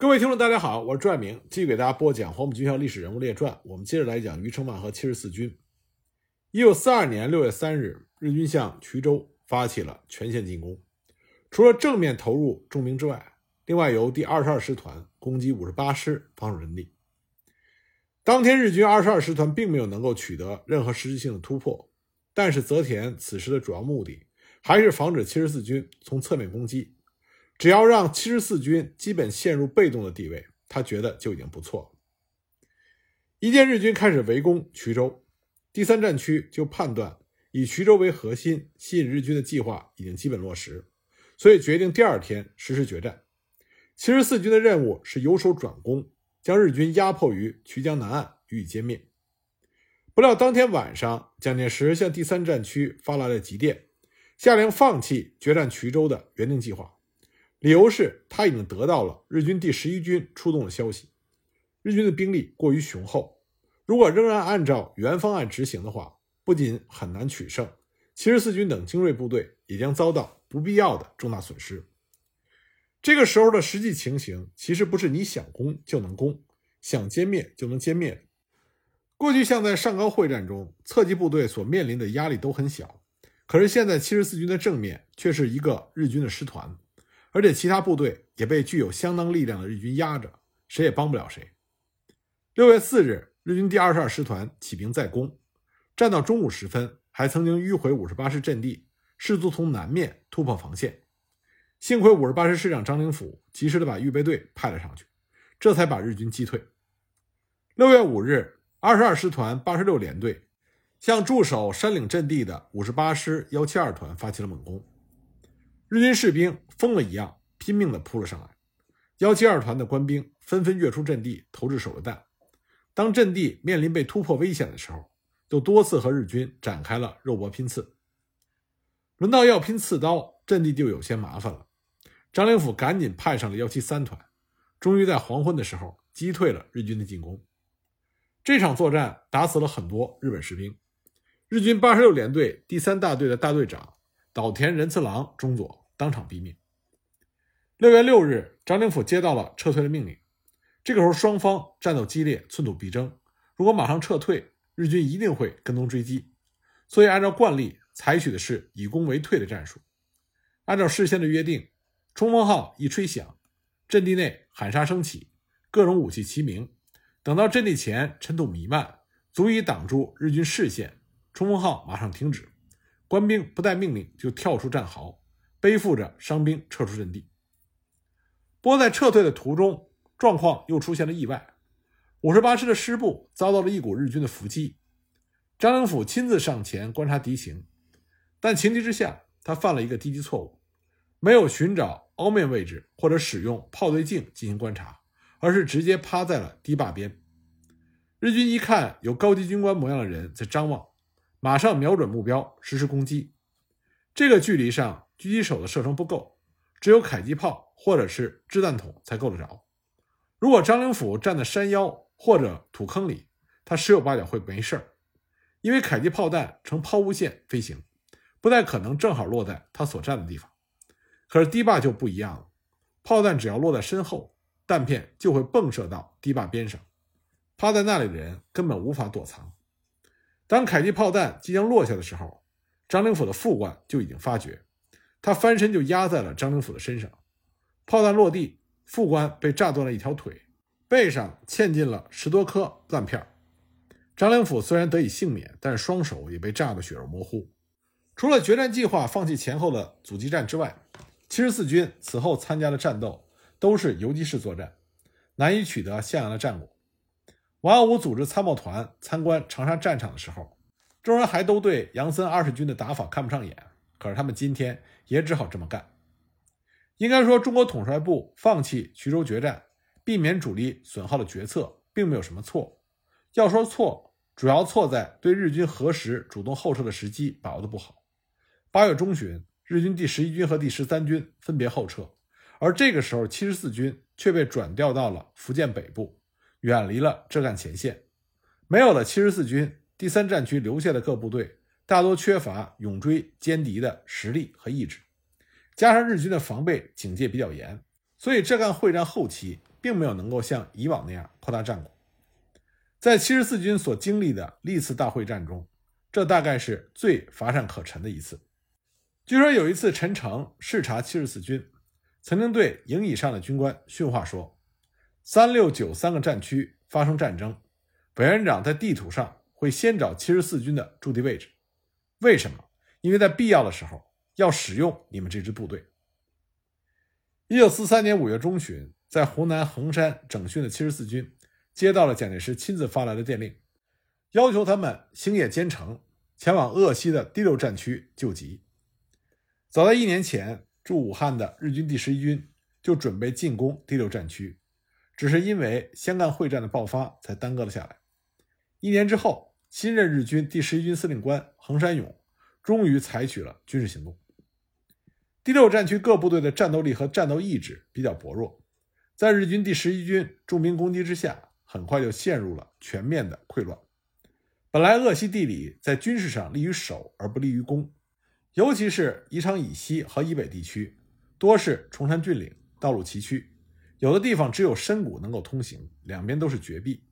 各位听众，大家好，我是朱爱明，继续给大家播讲《黄埔军校历史人物列传》。我们接着来讲余承万和七十四军。一九四二年六月三日，日军向衢州发起了全线进攻。除了正面投入重兵之外，另外由第二十二师团攻击五十八师防守阵地。当天，日军二十二师团并没有能够取得任何实质性的突破，但是泽田此时的主要目的还是防止七十四军从侧面攻击。只要让七十四军基本陷入被动的地位，他觉得就已经不错了。一见日军开始围攻衢州，第三战区就判断以衢州为核心吸引日军的计划已经基本落实，所以决定第二天实施决战。七十四军的任务是由守转攻，将日军压迫于衢江南岸予以歼灭。不料当天晚上，蒋介石向第三战区发来了急电，下令放弃决战衢州的原定计划。理由是他已经得到了日军第十一军出动的消息，日军的兵力过于雄厚，如果仍然按照原方案执行的话，不仅很难取胜，七十四军等精锐部队也将遭到不必要的重大损失。这个时候的实际情形其实不是你想攻就能攻，想歼灭就能歼灭。过去像在上高会战中，侧击部队所面临的压力都很小，可是现在七十四军的正面却是一个日军的师团。而且其他部队也被具有相当力量的日军压着，谁也帮不了谁。六月四日，日军第二十二师团起兵再攻，战到中午时分，还曾经迂回五十八师阵地，试图从南面突破防线。幸亏五十八师师长张灵甫及时的把预备队派了上去，这才把日军击退。六月五日，二十二师团八十六联队向驻守山岭阵地的五十八师幺七二团发起了猛攻。日军士兵疯了一样拼命地扑了上来，幺七二团的官兵纷纷跃出阵地投掷手榴弹。当阵地面临被突破危险的时候，就多次和日军展开了肉搏拼刺。轮到要拼刺刀，阵地就有些麻烦了。张灵甫赶紧派上了幺七三团，终于在黄昏的时候击退了日军的进攻。这场作战打死了很多日本士兵。日军八十六联队第三大队的大队长岛田仁次郎中佐。当场毙命。六月六日，张灵甫接到了撤退的命令。这个时候，双方战斗激烈，寸土必争。如果马上撤退，日军一定会跟踪追击。所以，按照惯例，采取的是以攻为退的战术。按照事先的约定，冲锋号一吹响，阵地内喊杀声起，各种武器齐鸣。等到阵地前尘土弥漫，足以挡住日军视线，冲锋号马上停止，官兵不待命令就跳出战壕。背负着伤兵撤出阵地，不过在撤退的途中，状况又出现了意外。五十八师的师部遭到了一股日军的伏击，张灵甫亲自上前观察敌情，但情急之下，他犯了一个低级错误，没有寻找凹面位置或者使用炮对镜进行观察，而是直接趴在了堤坝边。日军一看有高级军官模样的人在张望，马上瞄准目标实施攻击。这个距离上。狙击手的射程不够，只有迫击炮或者是掷弹筒才够得着。如果张灵甫站在山腰或者土坑里，他十有八九会没事儿，因为迫击炮弹呈抛物线飞行，不太可能正好落在他所站的地方。可是堤坝就不一样了，炮弹只要落在身后，弹片就会迸射到堤坝边上，趴在那里的人根本无法躲藏。当迫击炮弹即将落下的时候，张灵甫的副官就已经发觉。他翻身就压在了张灵甫的身上，炮弹落地，副官被炸断了一条腿，背上嵌进了十多颗弹片。张灵甫虽然得以幸免，但是双手也被炸得血肉模糊。除了决战计划放弃前后的阻击战之外，七十四军此后参加的战斗都是游击式作战，难以取得像样的战果。王耀武组织参谋团参观长沙战场的时候，众人还都对杨森二十军的打法看不上眼，可是他们今天。也只好这么干。应该说，中国统帅部放弃衢州决战、避免主力损耗的决策，并没有什么错。要说错，主要错在对日军何时主动后撤的时机把握的不好。八月中旬，日军第十一军和第十三军分别后撤，而这个时候，七十四军却被转调到了福建北部，远离了浙赣前线。没有了七十四军，第三战区留下的各部队。大多缺乏勇追歼敌的实力和意志，加上日军的防备警戒比较严，所以浙赣会战后期并没有能够像以往那样扩大战果。在七十四军所经历的历次大会战中，这大概是最乏善可陈的一次。据说有一次，陈诚视察七十四军，曾经对营以上的军官训话说：“三六九三个战区发生战争，委员长在地图上会先找七十四军的驻地位置。为什么？因为在必要的时候要使用你们这支部队。”一九四三年五月中旬，在湖南衡山整训的七十四军接到了蒋介石亲自发来的电令，要求他们星夜兼程前往鄂西的第六战区救急。早在一年前，驻武汉的日军第十一军就准备进攻第六战区，只是因为湘赣会战的爆发才耽搁了下来。一年之后，新任日军第十一军司令官横山勇终于采取了军事行动。第六战区各部队的战斗力和战斗意志比较薄弱，在日军第十一军重兵攻击之下，很快就陷入了全面的溃乱。本来鄂西地理在军事上利于守而不利于攻。尤其是宜昌以西和以北地区，多是崇山峻岭，道路崎岖，有的地方只有深谷能够通行，两边都是绝壁，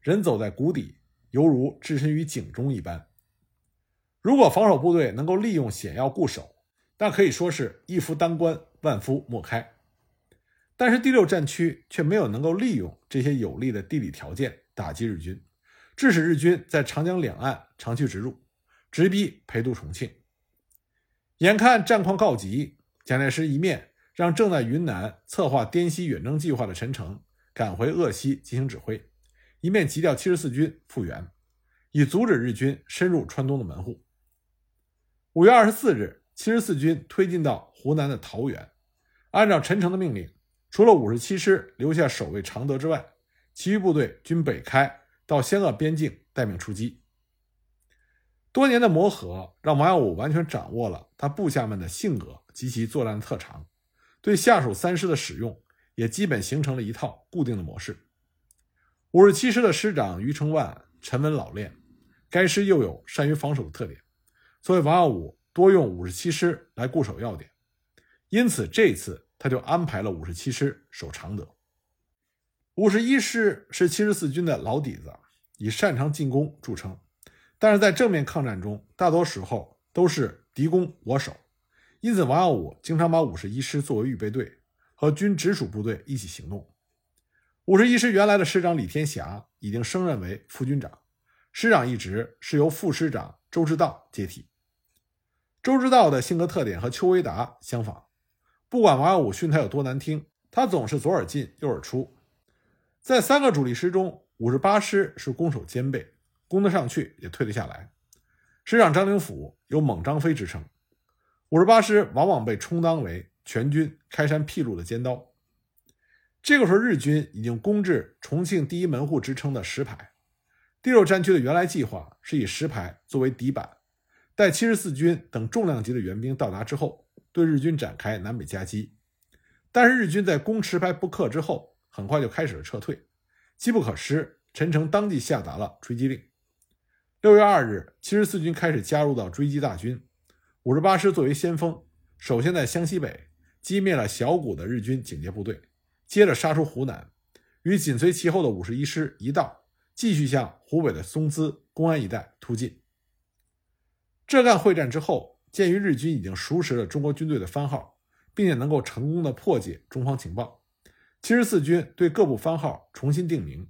人走在谷底，犹如置身于井中一般。如果防守部队能够利用险要固守，那可以说是一夫当关，万夫莫开。但是第六战区却没有能够利用这些有利的地理条件打击日军，致使日军在长江两岸长驱直入，直逼陪都重庆。眼看战况告急，蒋介石一面让正在云南策划滇西远征计划的陈诚赶回鄂西进行指挥，一面急调七十四军复员，以阻止日军深入川东的门户。五月二十四日，七十四军推进到湖南的桃源，按照陈诚的命令，除了五十七师留下守卫常德之外，其余部队均北开到湘鄂边境待命出击。多年的磨合让王耀武完全掌握了他部下们的性格及其作战特长，对下属三师的使用也基本形成了一套固定的模式。五十七师的师长余承万沉稳老练，该师又有善于防守的特点，所以王耀武多用五十七师来固守要点。因此，这一次他就安排了五十七师守常德。五十一师是七十四军的老底子，以擅长进攻著称。但是在正面抗战中，大多时候都是敌攻我守，因此王耀武经常把五十一师作为预备队，和军直属部队一起行动。五十一师原来的师长李天霞已经升任为副军长，师长一职是由副师长周之道接替。周之道的性格特点和邱维达相仿，不管王耀武训他有多难听，他总是左耳进右耳出。在三个主力师中，五十八师是攻守兼备。攻得上去，也退得下来。师长张灵甫有“猛张飞”之称，五十八师往往被充当为全军开山辟路的尖刀。这个时候，日军已经攻至重庆第一门户之称的石牌。第六战区的原来计划是以石牌作为底板，待七十四军等重量级的援兵到达之后，对日军展开南北夹击。但是日军在攻石牌不克之后，很快就开始了撤退，机不可失，陈诚当即下达了追击令。六月二日，七十四军开始加入到追击大军。五十八师作为先锋，首先在湘西北击灭了小股的日军警戒部队，接着杀出湖南，与紧随其后的五十一师一道继续向湖北的松滋、公安一带突进。浙赣会战之后，鉴于日军已经熟识了中国军队的番号，并且能够成功的破解中方情报，七十四军对各部番号重新定名，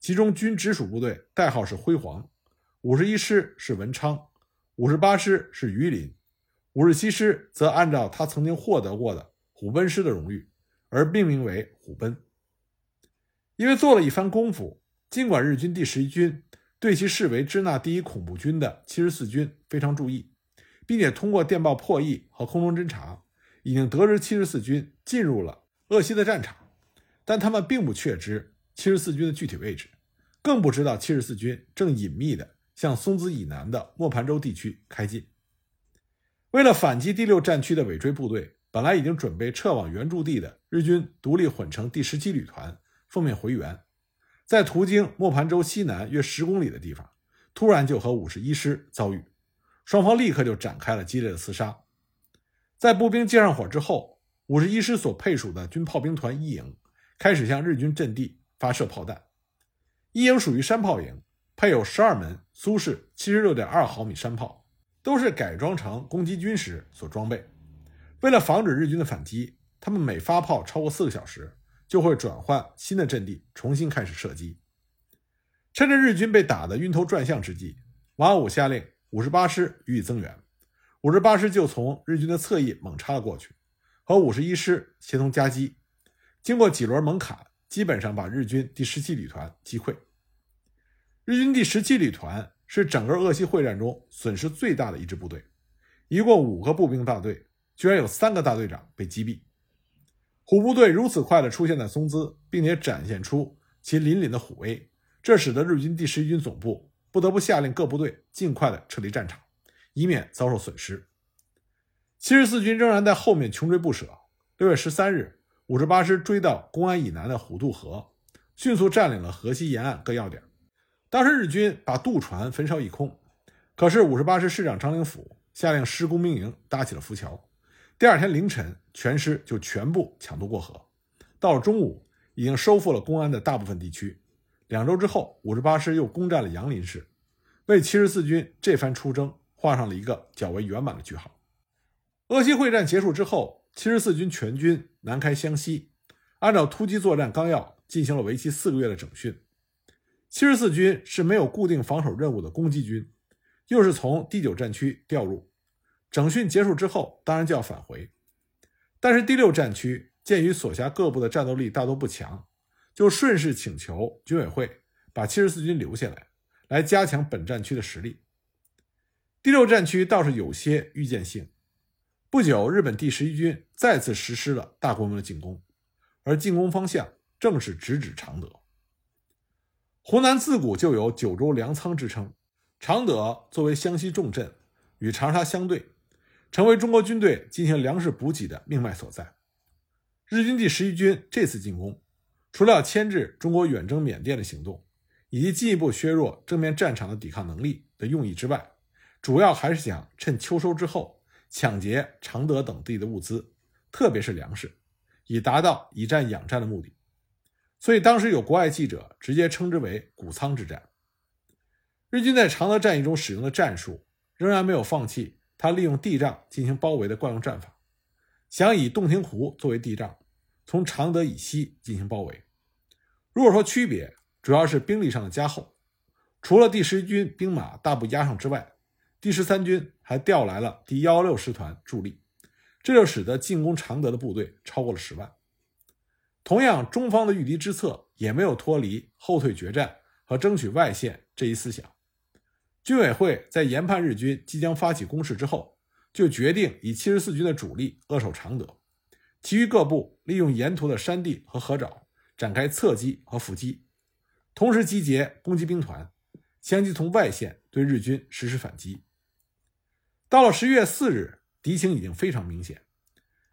其中军直属部队代号是辉煌。五十一师是文昌，五十八师是榆林，五十七师则按照他曾经获得过的虎贲师的荣誉而命名为虎贲。因为做了一番功夫，尽管日军第十一军对其视为支那第一恐怖军的七十四军非常注意，并且通过电报破译和空中侦察，已经得知七十四军进入了鄂西的战场，但他们并不确知七十四军的具体位置，更不知道七十四军正隐秘的。向松滋以南的磨盘洲地区开进。为了反击第六战区的尾追部队，本来已经准备撤往原驻地的日军独立混成第十七旅团奉命回援，在途经磨盘洲西南约十公里的地方，突然就和五十一师遭遇，双方立刻就展开了激烈的厮杀。在步兵接上火之后，五十一师所配属的军炮兵团一营开始向日军阵地发射炮弹。一营属于山炮营，配有十二门苏式七十六点二毫米山炮，都是改装成攻击军时所装备。为了防止日军的反击，他们每发炮超过四个小时，就会转换新的阵地，重新开始射击。趁着日军被打得晕头转向之际，王耀武下令五十八师予以增援。五十八师就从日军的侧翼猛插了过去，和五十一师协同夹击，经过几轮猛砍，基本上把日军第十七旅团击溃。日军第十七旅团是整个鄂西会战中损失最大的一支部队，一共五个步兵大队，居然有三个大队长被击毙。虎部队如此快地出现在松滋，并且展现出其凛凛的虎威，这使得日军第十一军总部不得不下令各部队尽快地撤离战场。以免遭受损失。七十四军仍然在后面穷追不舍。六月十三日，五十八师追到公安以南的虎渡河，迅速占领了河西沿岸各要点。当时日军把渡船焚烧一空，可是五十八师师长张灵甫下令施工兵营搭起了浮桥。第二天凌晨，全师就全部抢渡过河。到了中午，已经收复了公安的大部分地区。两周之后，五十八师又攻占了杨林市，为七十四军这番出征。画上了一个较为圆满的句号。鄂西会战结束之后，七十四军全军南开湘西，按照突击作战纲要进行了为期四个月的整训。七十四军是没有固定防守任务的攻击军，又是从第九战区调入，整训结束之后，当然就要返回。但是第六战区鉴于所辖各部的战斗力大多不强，就顺势请求军委会把七十四军留下来，来加强本战区的实力。第六战区倒是有些预见性。不久，日本第十一军再次实施了大规模的进攻，而进攻方向正是直指常德。湖南自古就有九州粮仓之称，常德作为湘西重镇，与长沙相对，成为中国军队进行粮食补给的命脉所在。日军第十一军这次进攻，除了要牵制中国远征缅甸的行动，以及进一步削弱正面战场的抵抗能力的用意之外，主要还是想趁秋收之后抢劫常德等地的物资，特别是粮食，以达到以战养战的目的。所以当时有国外记者直接称之为“谷仓之战”。日军在常德战役中使用的战术，仍然没有放弃他利用地障进行包围的惯用战法，想以洞庭湖作为地障，从常德以西进行包围。如果说区别，主要是兵力上的加厚，除了第十一军兵马大部压上之外。第十三军还调来了第幺六师团助力，这就使得进攻常德的部队超过了十万。同样，中方的御敌之策也没有脱离后退决战和争取外线这一思想。军委会在研判日军即将发起攻势之后，就决定以七十四军的主力扼守常德，其余各部利用沿途的山地和河沼展开侧击和伏击，同时集结攻击兵团，相继从外线对日军实施反击。到了十一月四日，敌情已经非常明显。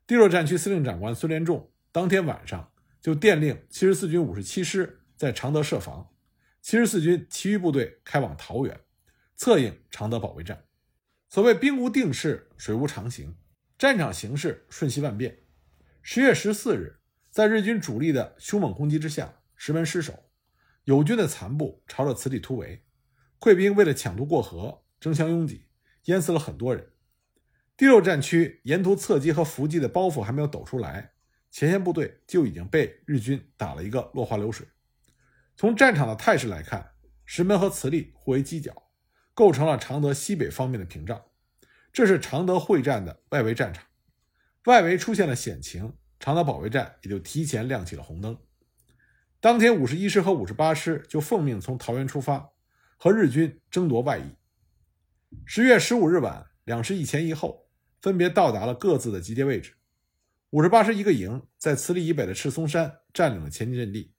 第六战区司令长官孙连仲当天晚上就电令七十四军五十七师在常德设防，七十四军其余部队开往桃园，策应常德保卫战。所谓兵无定势，水无常形，战场形势瞬息万变。十月十四日，在日军主力的凶猛攻击之下，石门失守，友军的残部朝着此地突围，溃兵为了抢渡过河，争相拥挤。淹死了很多人。第六战区沿途侧击和伏击的包袱还没有抖出来，前线部队就已经被日军打了一个落花流水。从战场的态势来看，石门和慈利互为犄角，构成了常德西北方面的屏障。这是常德会战的外围战场，外围出现了险情，常德保卫战也就提前亮起了红灯。当天，五十一师和五十八师就奉命从桃园出发，和日军争夺外夷。十月十五日晚，两师一前一后，分别到达了各自的集结位置。五十八师一个营在慈利以北的赤松山占领了前进阵地。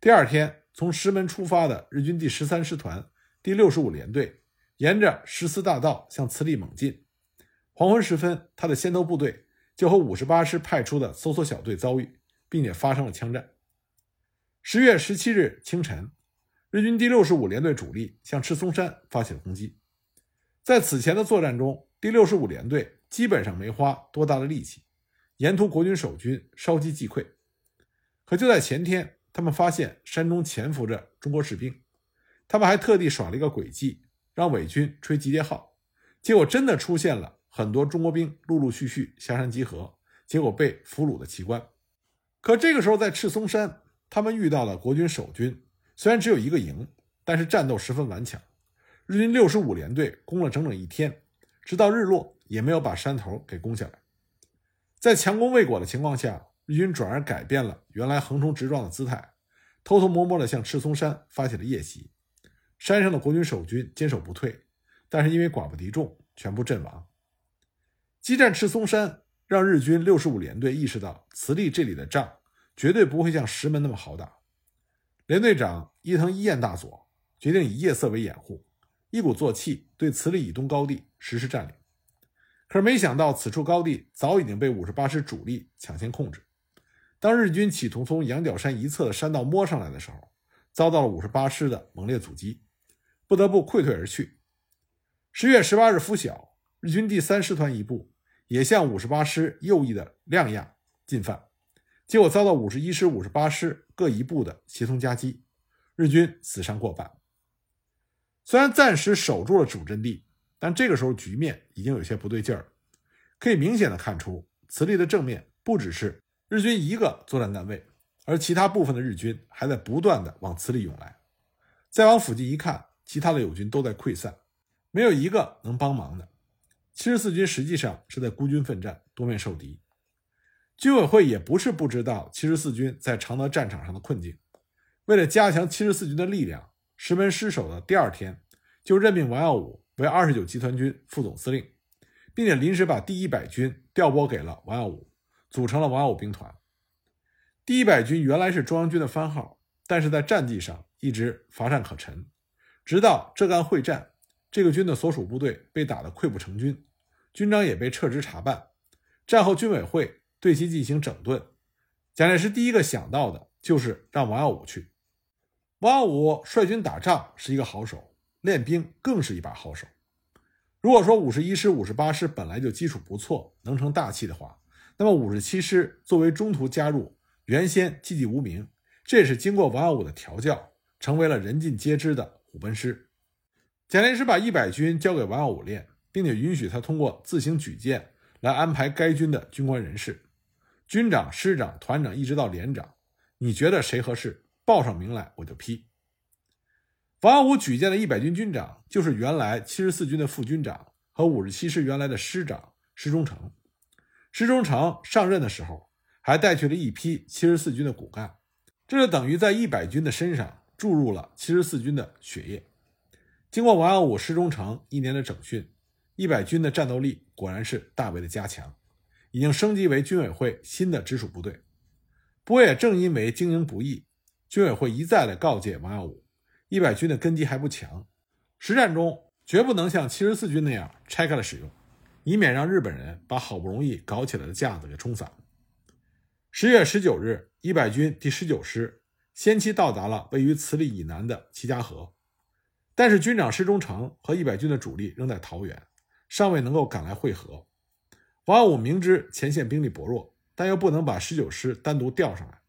第二天，从石门出发的日军第十三师团第六十五联队，沿着十四大道向慈利猛进。黄昏时分，他的先头部队就和五十八师派出的搜索小队遭遇，并且发生了枪战。十月十七日清晨，日军第六十五联队主力向赤松山发起了攻击。在此前的作战中，第六十五联队基本上没花多大的力气，沿途国军守军稍击即溃。可就在前天，他们发现山中潜伏着中国士兵，他们还特地耍了一个诡计，让伪军吹集结号，结果真的出现了很多中国兵陆陆续续下山集合，结果被俘虏的奇观。可这个时候，在赤松山，他们遇到了国军守军，虽然只有一个营，但是战斗十分顽强。日军六十五联队攻了整整一天，直到日落也没有把山头给攻下来。在强攻未果的情况下，日军转而改变了原来横冲直撞的姿态，偷偷摸摸地向赤松山发起了夜袭。山上的国军守军坚守不退，但是因为寡不敌众，全部阵亡。激战赤松山，让日军六十五联队意识到慈利这里的仗绝对不会像石门那么好打。连队长伊藤一彦大佐决定以夜色为掩护，一鼓作气对慈利以东高地实施占领。可是没想到，此处高地早已经被五十八师主力抢先控制。当日军企图从羊角山一侧的山道摸上来的时候，遭到了五十八师的猛烈阻击，不得不溃退而去。十月十八日拂晓，日军第三师团一部也向五十八师右翼的亮亚进犯，结果遭到五十一师、五十八师各一部的协同夹击，日军死伤过半。虽然暂时守住了主阵地。但这个时候局面已经有些不对劲儿，可以明显的看出，磁力的正面不只是日军一个作战单位，而其他部分的日军还在不断的往磁力涌来。再往附近一看，其他的友军都在溃散，没有一个能帮忙的。七十四军实际上是在孤军奋战，多面受敌。军委会也不是不知道七十四军在常德战场上的困境，为了加强七十四军的力量，石门失守的第二天，就任命王耀武。为二十九集团军副总司令，并且临时把第一百军调拨给了王耀武，组成了王耀武兵团。第一百军原来是中央军的番号，但是在战绩上一直乏善可陈。直到浙赣会战，这个军的所属部队被打得溃不成军，军长也被撤职查办。战后军委会对其进行整顿，蒋介石第一个想到的就是让王耀武去。王耀武率军打仗是一个好手。练兵更是一把好手。如果说五十一师、五十八师本来就基础不错，能成大器的话，那么五十七师作为中途加入，原先寂寂无名，这也是经过王耀武的调教，成为了人尽皆知的虎贲师。蒋介石把一百军交给王耀武练，并且允许他通过自行举荐来安排该军的军官人事，军长、师长、团长，一直到连长，你觉得谁合适，报上名来，我就批。王耀武举荐的一百军军长，就是原来七十四军的副军长和五十七师原来的师长施忠诚。施忠诚上任的时候，还带去了一批七十四军的骨干，这就等于在一百军的身上注入了七十四军的血液。经过王耀武、施忠诚一年的整训，一百军的战斗力果然是大为的加强，已经升级为军委会新的直属部队。不过也正因为经营不易，军委会一再的告诫王耀武。一百军的根基还不强，实战中绝不能像七十四军那样拆开了使用，以免让日本人把好不容易搞起来的架子给冲散。十月十九日，一百军第十九师先期到达了位于慈利以南的齐家河，但是军长施中诚和一百军的主力仍在桃园，尚未能够赶来会合。王耀武明知前线兵力薄弱，但又不能把十九师单独调上来，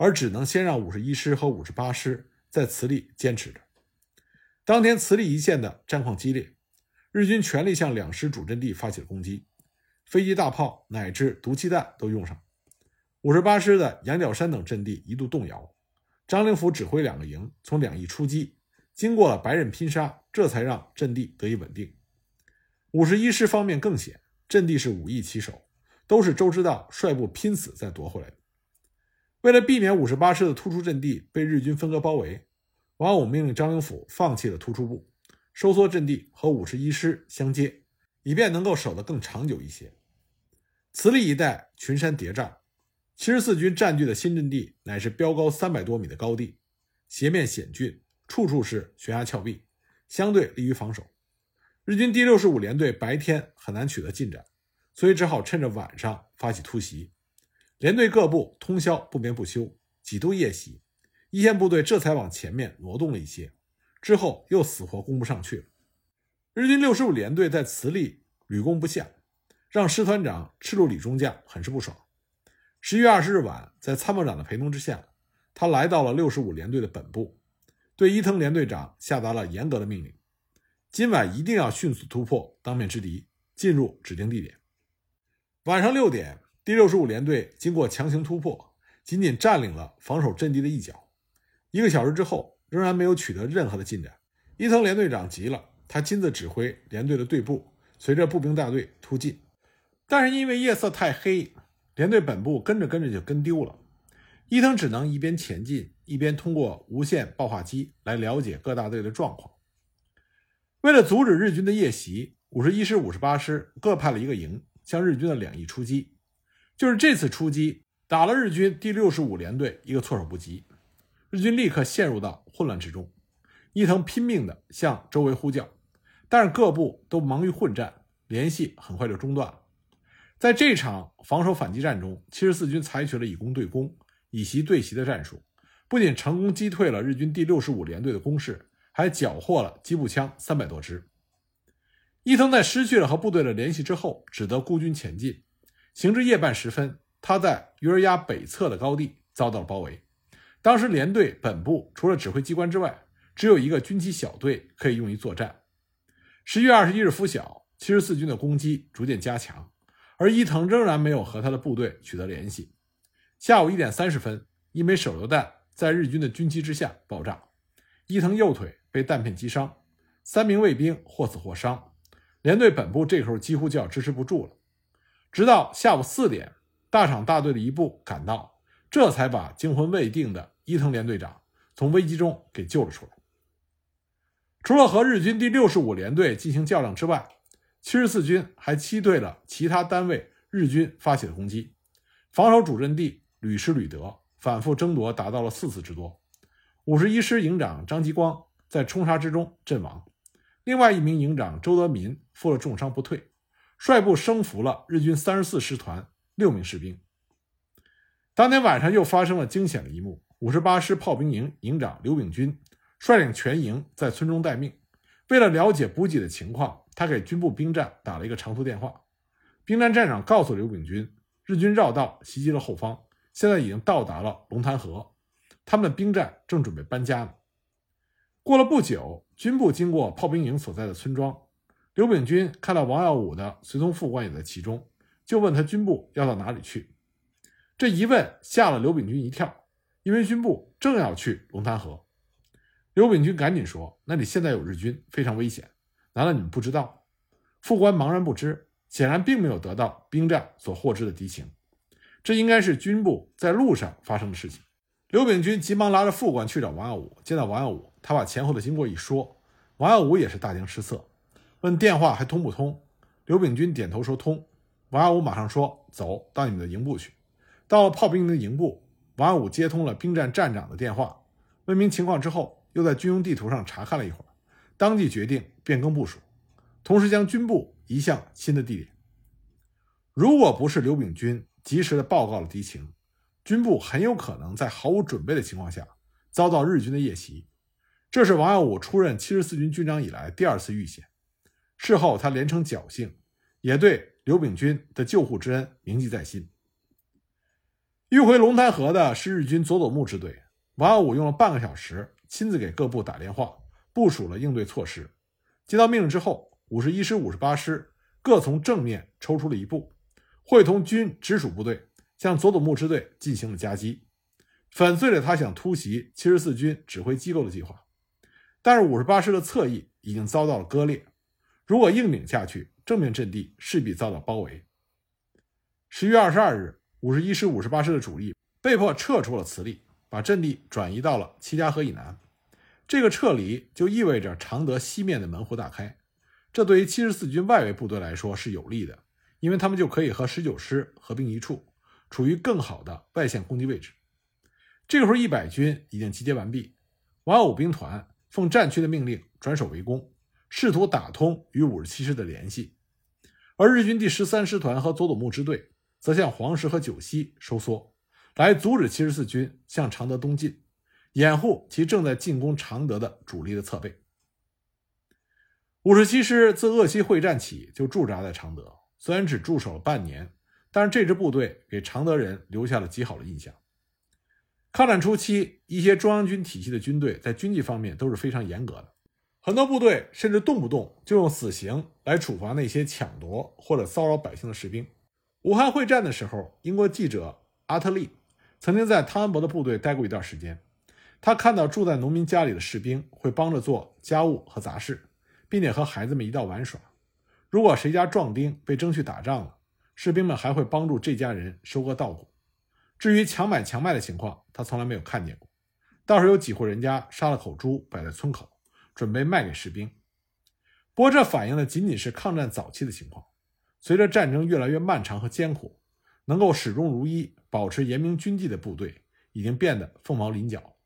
而只能先让五十一师和五十八师。在慈利坚持着。当天，慈利一线的战况激烈，日军全力向两师主阵地发起了攻击，飞机、大炮乃至毒气弹都用上。五十八师的羊角山等阵地一度动摇，张灵甫指挥两个营从两翼出击，经过了白刃拼杀，这才让阵地得以稳定。五十一师方面更险，阵地是五翼齐守，都是周知道率部拼死再夺回来的。为了避免五十八师的突出阵地被日军分割包围，王耀武命令张灵甫放弃了突出部，收缩阵地和五十一师相接，以便能够守得更长久一些。慈利一带群山叠嶂，七十四军占据的新阵地乃是标高三百多米的高地，斜面险峻，处处是悬崖峭壁，相对利于防守。日军第六十五联队白天很难取得进展，所以只好趁着晚上发起突袭。连队各部通宵不眠不休，几度夜袭，一线部队这才往前面挪动了一些，之后又死活攻不上去了。日军六十五联队在慈利屡攻不下，让师团长赤鹿李中将很是不爽。十一月二十日晚，在参谋长的陪同之下，他来到了六十五联队的本部，对伊藤联队长下达了严格的命令：今晚一定要迅速突破当面之敌，进入指定地点。晚上六点，第六十五联队经过强行突破，仅仅占领了防守阵地的一角。一个小时之后，仍然没有取得任何的进展。伊藤联队长急了，他亲自指挥连队的队部随着步兵大队突进，但是因为夜色太黑。连队本部跟着跟着就跟丢了，伊藤只能一边前进，一边通过无线报话机来了解各大队的状况。为了阻止日军的夜袭，五十一师、五十八师各派了一个营向日军的两翼出击。就是这次出击，打了日军第六十五联队一个措手不及，日军立刻陷入到混乱之中。伊藤拼命地向周围呼叫，但是各部都忙于混战，联系很快就中断了。在这场防守反击战中，七十四军采取了以攻对攻、以袭对袭的战术，不仅成功击退了日军第六十五联队的攻势，还缴获了机步枪三百多支。伊藤在失去了和部队的联系之后，只得孤军前进。行至夜半时分，他在鱼儿崖北侧的高地遭到了包围。当时连队本部除了指挥机关之外，只有一个军机小队可以用于作战。十一月二十一日拂晓，七十四军的攻击逐渐加强。而伊藤仍然没有和他的部队取得联系。下午一点三十分，一枚手榴弹在日军的军机之下爆炸，伊藤右腿被弹片击伤，三名卫兵或死或伤。连队本部这时候几乎就要支持不住了。直到下午四点，大厂大队的一部赶到，这才把惊魂未定的伊藤连队长从危机中给救了出来。除了和日军第六十五联队进行较量之外，七十四军还击退了其他单位日军发起的攻击，防守主阵地屡失屡得，反复争夺达到了四次之多。五十一师营长张吉光在冲杀之中阵亡，另外一名营长周德民负了重伤不退，率部生俘了日军三十四师团六名士兵。当天晚上又发生了惊险的一幕：五十八师炮兵营营长刘炳军率领全营在村中待命，为了了解补给的情况。他给军部兵站打了一个长途电话，兵站站长告诉刘秉军，日军绕道袭击了后方，现在已经到达了龙潭河，他们的兵站正准备搬家呢。过了不久，军部经过炮兵营所在的村庄，刘秉军看到王耀武的随从副官也在其中，就问他军部要到哪里去。这一问吓了刘秉军一跳，因为军部正要去龙潭河。刘秉军赶紧说：“那里现在有日军，非常危险。”难道你们不知道？副官茫然不知，显然并没有得到兵站所获知的敌情。这应该是军部在路上发生的事情。刘秉军急忙拉着副官去找王耀武。见到王耀武，他把前后的经过一说，王耀武也是大惊失色，问电话还通不通。刘秉军点头说通。王耀武马上说：“走到你们的营部去。”到了炮兵营的营部，王耀武接通了兵站站长的电话，问明情况之后，又在军用地图上查看了一会儿。当即决定变更部署，同时将军部移向新的地点。如果不是刘秉军及时的报告了敌情，军部很有可能在毫无准备的情况下遭到日军的夜袭。这是王耀武出任七十四军军长以来第二次遇险。事后他连称侥幸，也对刘秉军的救护之恩铭记在心。迂回龙潭河的是日军佐佐木支队，王耀武用了半个小时亲自给各部打电话。部署了应对措施。接到命令之后，五十一师、五十八师各从正面抽出了一部，会同军直属部队向佐佐木支队进行了夹击，粉碎了他想突袭七十四军指挥机构的计划。但是五十八师的侧翼已经遭到了割裂，如果硬顶下去，正面阵地势必遭到包围。十月二十二日，五十一师、五十八师的主力被迫撤出了慈利，把阵地转移到了七家河以南。这个撤离就意味着常德西面的门户大开，这对于七十四军外围部队来说是有利的，因为他们就可以和十九师合并一处，处于更好的外线攻击位置。这个时候，一百军已经集结完毕，王耀武兵团奉战区的命令转守为攻，试图打通与五十七师的联系，而日军第十三师团和佐佐木支队则向黄石和九溪收缩，来阻止七十四军向常德东进。掩护其正在进攻常德的主力的侧背。五十七师自鄂西会战起就驻扎在常德，虽然只驻守了半年，但是这支部队给常德人留下了极好的印象。抗战初期，一些中央军体系的军队在军纪方面都是非常严格的，很多部队甚至动不动就用死刑来处罚那些抢夺或者骚扰百姓的士兵。武汉会战的时候，英国记者阿特利曾经在汤恩伯的部队待过一段时间。他看到住在农民家里的士兵会帮着做家务和杂事，并且和孩子们一道玩耍。如果谁家壮丁被征去打仗了，士兵们还会帮助这家人收割稻谷。至于强买强卖的情况，他从来没有看见过。倒是有几户人家杀了口猪摆在村口，准备卖给士兵。不过这反映的仅仅是抗战早期的情况。随着战争越来越漫长和艰苦，能够始终如一、保持严明军纪的部队已经变得凤毛麟角。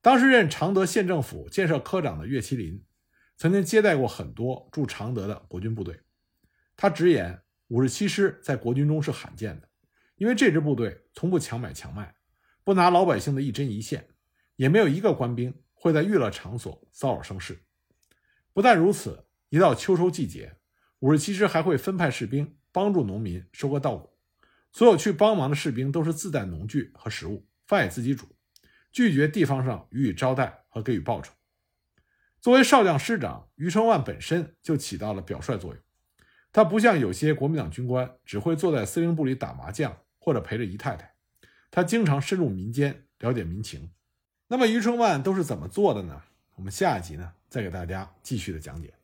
当时任常德县政府建设科长的岳麒麟，曾经接待过很多驻常德的国军部队。他直言，五十七师在国军中是罕见的，因为这支部队从不强买强卖，不拿老百姓的一针一线，也没有一个官兵会在娱乐场所骚扰生事。不但如此，一到秋收季节，五十七师还会分派士兵帮助农民收割稻谷。所有去帮忙的士兵都是自带农具和食物，饭也自己煮。拒绝地方上予以招待和给予报酬。作为少将师长，余承万本身就起到了表率作用。他不像有些国民党军官，只会坐在司令部里打麻将或者陪着姨太太。他经常深入民间，了解民情。那么余承万都是怎么做的呢？我们下一集呢，再给大家继续的讲解。